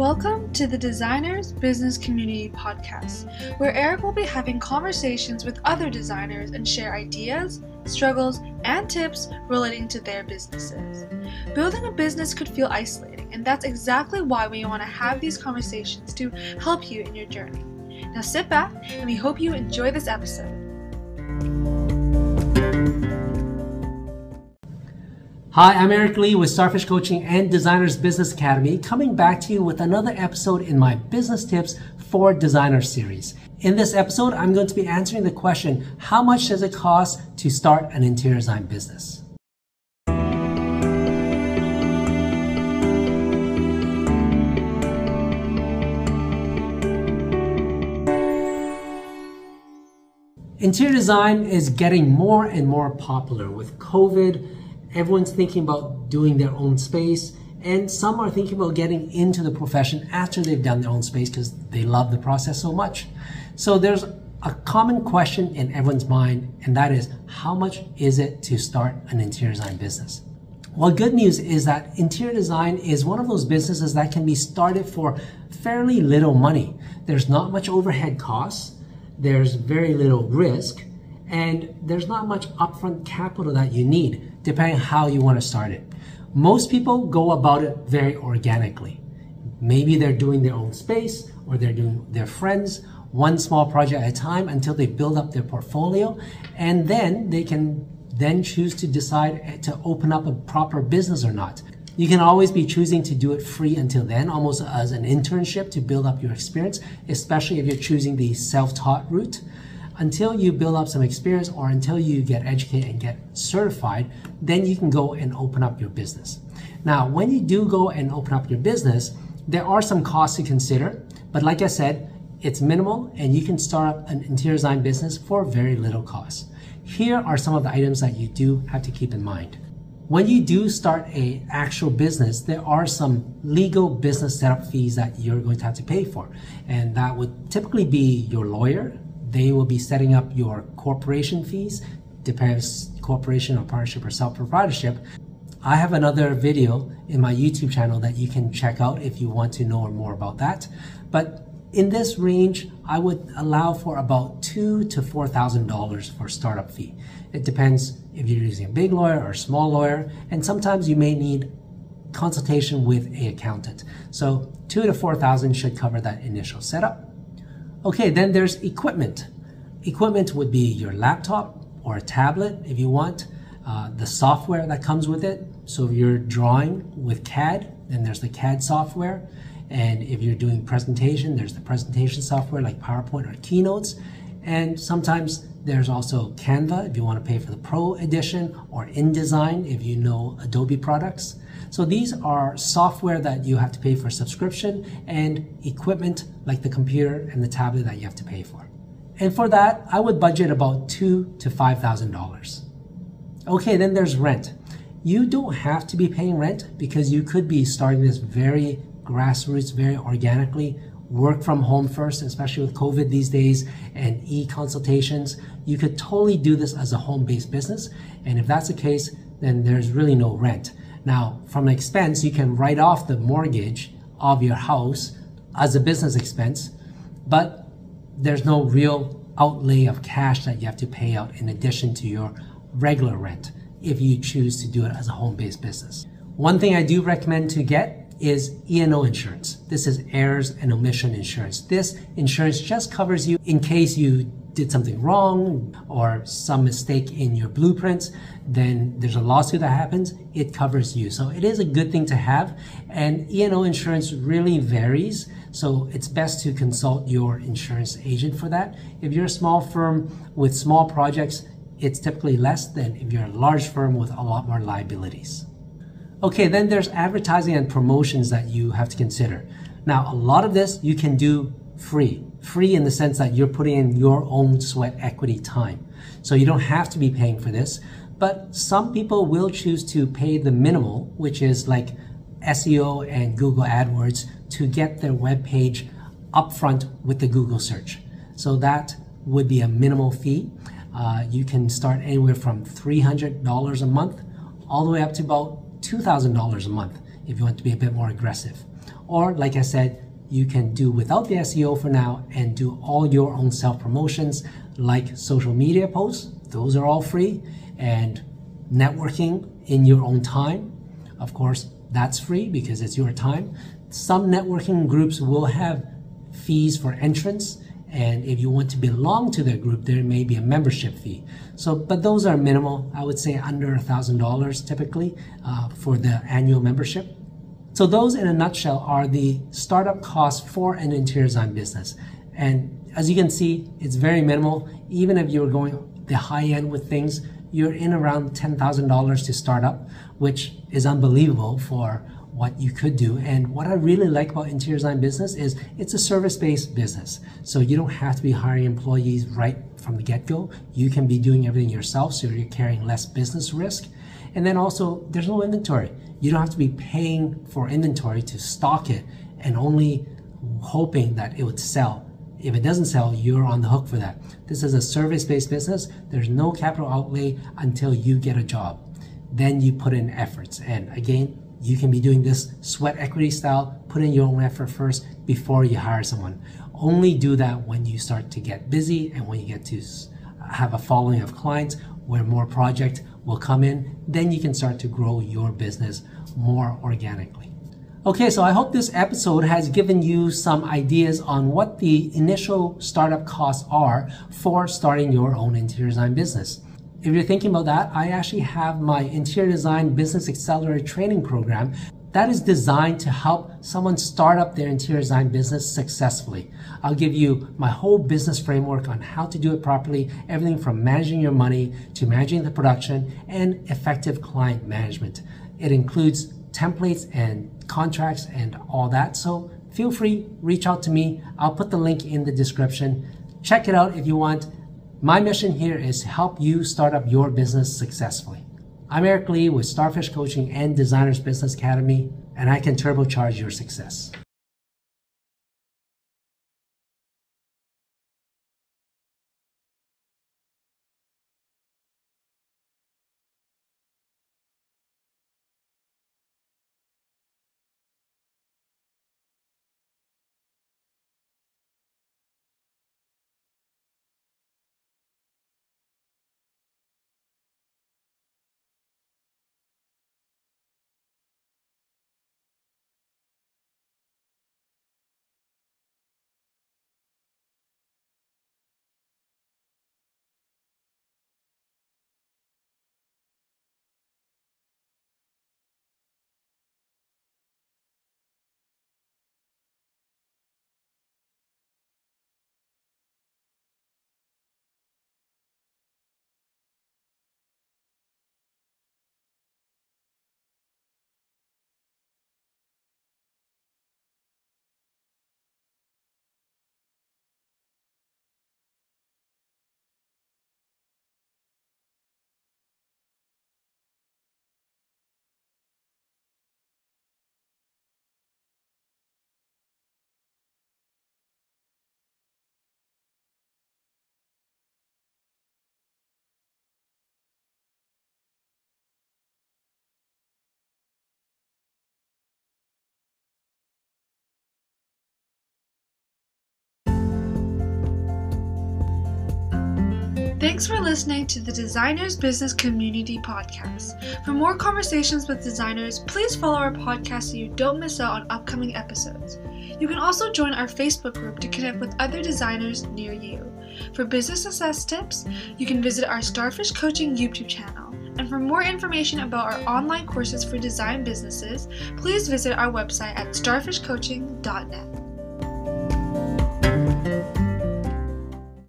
Welcome to the Designers Business Community Podcast, where Eric will be having conversations with other designers and share ideas, struggles, and tips relating to their businesses. Building a business could feel isolating, and that's exactly why we want to have these conversations to help you in your journey. Now sit back, and we hope you enjoy this episode. Hi, I'm Eric Lee with Starfish Coaching and Designers Business Academy, coming back to you with another episode in my Business Tips for Designers series. In this episode, I'm going to be answering the question How much does it cost to start an interior design business? Interior design is getting more and more popular with COVID. Everyone's thinking about doing their own space, and some are thinking about getting into the profession after they've done their own space because they love the process so much. So there's a common question in everyone's mind, and that is how much is it to start an interior design business? Well, good news is that interior design is one of those businesses that can be started for fairly little money. There's not much overhead costs there's very little risk, and there's not much upfront capital that you need, depending how you want to start it. Most people go about it very organically. Maybe they're doing their own space or they're doing their friends, one small project at a time until they build up their portfolio, and then they can then choose to decide eh, to open up a proper business or not. You can always be choosing to do it free until then, almost as an internship to build up your experience, especially if you're choosing the self-taught route. Until you build up some experience or until you get educated and get certified, then you can go and open up your business. Now, when you do go and open up your business, there are some costs to consider, but like I said, it's minimal and you can start up an interior design business for very little cost. Here are some of the items that you do have to keep in mind. When you do start a actual business, there are some legal business setup fees that you're going to have to pay for. And that would typically be your lawyer. They will be setting up your corporation fees, depends corporation or partnership or self-proprietorship. I have another video in my YouTube channel that you can check out if you want to know more about that. But in this range, I would allow for about two to four thousand dollars for startup fee. It depends if you're using a big lawyer or a small lawyer, and sometimes you may need consultation with a accountant. So two to four thousand should cover that initial setup. Okay, then there's equipment. Equipment would be your laptop or a tablet if you want, uh, the software that comes with it. So if you're drawing with CAD, then there's the CAD software. And if you're doing presentation, there's the presentation software like PowerPoint or Keynotes. And sometimes there's also Canva if you want to pay for the Pro Edition or InDesign if you know Adobe products. So these are software that you have to pay for subscription and equipment like the computer and the tablet that you have to pay for. And for that, I would budget about two to five thousand dollars. Okay, then there's rent. You don't have to be paying rent because you could be starting this very grassroots very organically, work from home first, especially with COVID these days and e-consultations. You could totally do this as a home-based business. And if that's the case, then there's really no rent. Now, from an expense, you can write off the mortgage of your house as a business expense, but there's no real outlay of cash that you have to pay out in addition to your regular rent if you choose to do it as a home-based business. One thing I do recommend to get is E&O insurance. This is errors and omission insurance. This insurance just covers you in case you did something wrong or some mistake in your blueprints, then there's a lawsuit that happens, it covers you. So it is a good thing to have. And E&O insurance really varies. So it's best to consult your insurance agent for that. If you're a small firm with small projects, it's typically less than if you're a large firm with a lot more liabilities. Okay, then there's advertising and promotions that you have to consider. Now, a lot of this you can do free. Free in the sense that you're putting in your own sweat equity time. So you don't have to be paying for this. But some people will choose to pay the minimal, which is like SEO and Google AdWords to get their web page upfront with the Google search. So that would be a minimal fee. Uh, you can start anywhere from $300 a month all the way up to about $2,000 a month if you want to be a bit more aggressive. Or, like I said, you can do without the SEO for now and do all your own self promotions like social media posts. Those are all free. And networking in your own time. Of course, that's free because it's your time. Some networking groups will have fees for entrance. And if you want to belong to their group, there may be a membership fee. So, but those are minimal. I would say under a thousand dollars typically uh, for the annual membership. So those in a nutshell are the startup costs for an interior design business. And as you can see, it's very minimal. Even if you're going the high end with things, you're in around $10,000 to start up, which is unbelievable for what you could do. And what I really like about interior design business is it's a service-based business. So you don't have to be hiring employees right from the get-go. You can be doing everything yourself, so you're carrying less business risk. And then also, there's no inventory. You don't have to be paying for inventory to stock it and only hoping that it would sell. If it doesn't sell, you're on the hook for that. This is a service-based business. There's no capital outlay until you get a job. Then you put in efforts. And again, you can be doing this sweat equity style, put in your own effort first before you hire someone. Only do that when you start to get busy and when you get to have a following of clients where more project will come in, then you can start to grow your business more organically. Okay, so I hope this episode has given you some ideas on what the initial startup costs are for starting your own interior design business. If you're thinking about that, I actually have my interior design business accelerator training program that is designed to help someone start up their interior design business successfully. I'll give you my whole business framework on how to do it properly, everything from managing your money to managing the production and effective client management. It includes templates and contracts and all that. So feel free, reach out to me. I'll put the link in the description. Check it out if you want. My mission here is to help you start up your business successfully. I'm Eric Lee with Starfish Coaching and Designers Business Academy, and I can turbocharge your success. Thanks for listening to the Designers Business Community Podcast. For more conversations with designers, please follow our podcast so you don't miss out on upcoming episodes. You can also join our Facebook group to connect with other designers near you. For business success tips, you can visit our Starfish Coaching YouTube channel. And for more information about our online courses for design businesses, please visit our website at starfishcoaching.net.